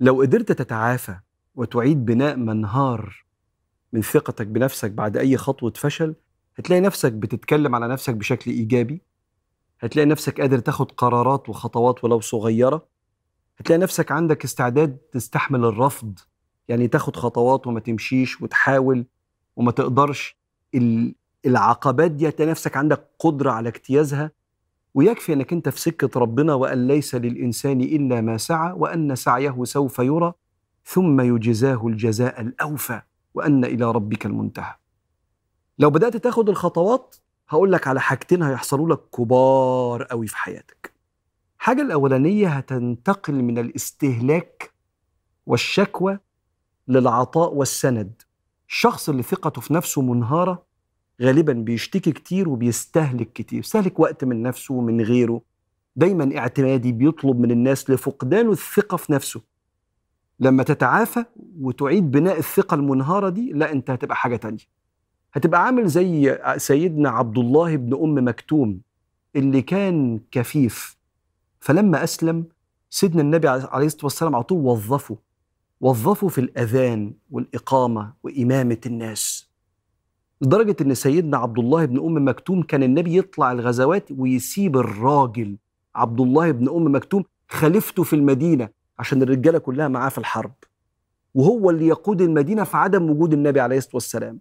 لو قدرت تتعافى وتعيد بناء منهار من ثقتك بنفسك بعد أي خطوة فشل هتلاقي نفسك بتتكلم على نفسك بشكل إيجابي. هتلاقي نفسك قادر تاخد قرارات وخطوات ولو صغيرة. هتلاقي نفسك عندك استعداد تستحمل الرفض يعني تاخد خطوات وما تمشيش وتحاول وما تقدرش. العقبات دي هتلاقي نفسك عندك قدرة على اجتيازها ويكفي أنك أنت في سكة ربنا وأن ليس للإنسان إلا ما سعى وأن سعيه سوف يرى ثم يجزاه الجزاء الأوفى وأن إلى ربك المنتهى. لو بدأت تاخد الخطوات هقول لك على حاجتين هيحصلوا لك كبار قوي في حياتك. الحاجة الأولانية هتنتقل من الاستهلاك والشكوى للعطاء والسند. الشخص اللي ثقته في نفسه منهارة غالبا بيشتكي كتير وبيستهلك كتير. يستهلك وقت من نفسه ومن غيره. دايما اعتمادي بيطلب من الناس لفقدانه الثقة في نفسه. لما تتعافى وتعيد بناء الثقة المنهارة دي لا انت هتبقى حاجة تانية. هتبقى عامل زي سيدنا عبد الله بن أم مكتوم اللي كان كفيف. فلما أسلم سيدنا النبي عليه الصلاة والسلام على طول وظفه. وظفه في الأذان والإقامة وإمامة الناس. لدرجة إن سيدنا عبد الله بن أم مكتوم كان النبي يطلع الغزوات ويسيب الراجل عبد الله بن أم مكتوم خليفته في المدينة عشان الرجالة كلها معاه في الحرب. وهو اللي يقود المدينة في عدم وجود النبي عليه الصلاة والسلام.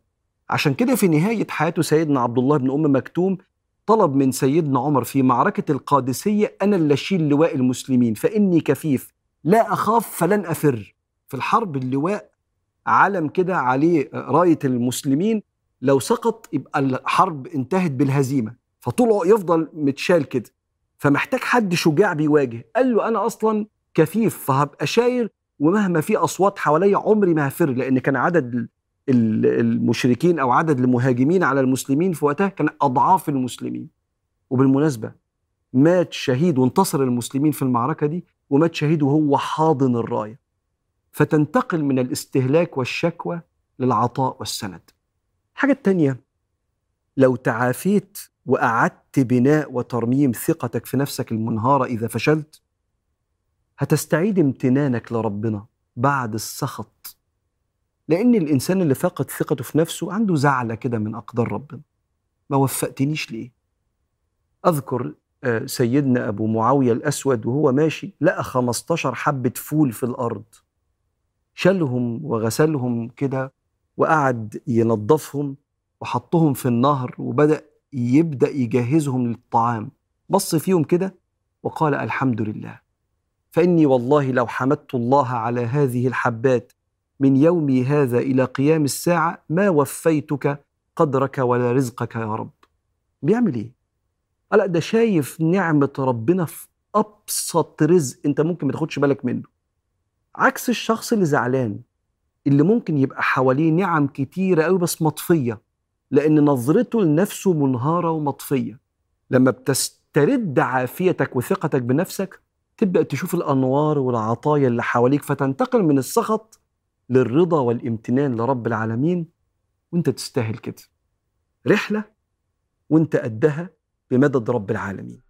عشان كده في نهاية حياته سيدنا عبد الله بن أم مكتوم طلب من سيدنا عمر في معركة القادسية أنا اللي أشيل لواء المسلمين فإني كفيف لا أخاف فلن أفر. في الحرب اللواء علم كده عليه راية المسلمين لو سقط يبقى الحرب انتهت بالهزيمة فطول يفضل متشال كده فمحتاج حد شجاع بيواجه. قال له أنا أصلا كفيف فهبقى شاير ومهما في أصوات حواليا عمري ما هفر لأن كان عدد المشركين أو عدد المهاجمين على المسلمين في وقتها كان أضعاف المسلمين. وبالمناسبة مات شهيد وانتصر المسلمين في المعركة دي ومات شهيد وهو حاضن الراية. فتنتقل من الاستهلاك والشكوى للعطاء والسند. الحاجة التانية لو تعافيت وأعدت بناء وترميم ثقتك في نفسك المنهارة إذا فشلت هتستعيد امتنانك لربنا بعد السخط. لأن الإنسان اللي فقد ثقته في نفسه عنده زعلة كده من أقدار ربنا. ما وفقتنيش ليه؟ أذكر آه، سيدنا أبو معاوية الأسود وهو ماشي لقى 15 حبة فول في الأرض. شالهم وغسلهم كده وقعد ينظفهم وحطهم في النهر وبدأ يبدأ يجهزهم للطعام. بص فيهم كده وقال الحمد لله. فإني والله لو حمدت الله على هذه الحبات من يومي هذا إلى قيام الساعة ما وفيتك قدرك ولا رزقك يا رب. بيعمل إيه؟ قال ده شايف نعمة ربنا في أبسط رزق أنت ممكن ما تاخدش بالك منه. عكس الشخص اللي زعلان. اللي ممكن يبقى حواليه نعم كتيرة قوي بس مطفية لأن نظرته لنفسه منهارة ومطفية. لما بتسترد عافيتك وثقتك بنفسك تبدأ تشوف الأنوار والعطايا اللي حواليك فتنتقل من السخط للرضا والامتنان لرب العالمين وأنت تستاهل كده. رحلة وأنت قدها بمدد رب العالمين.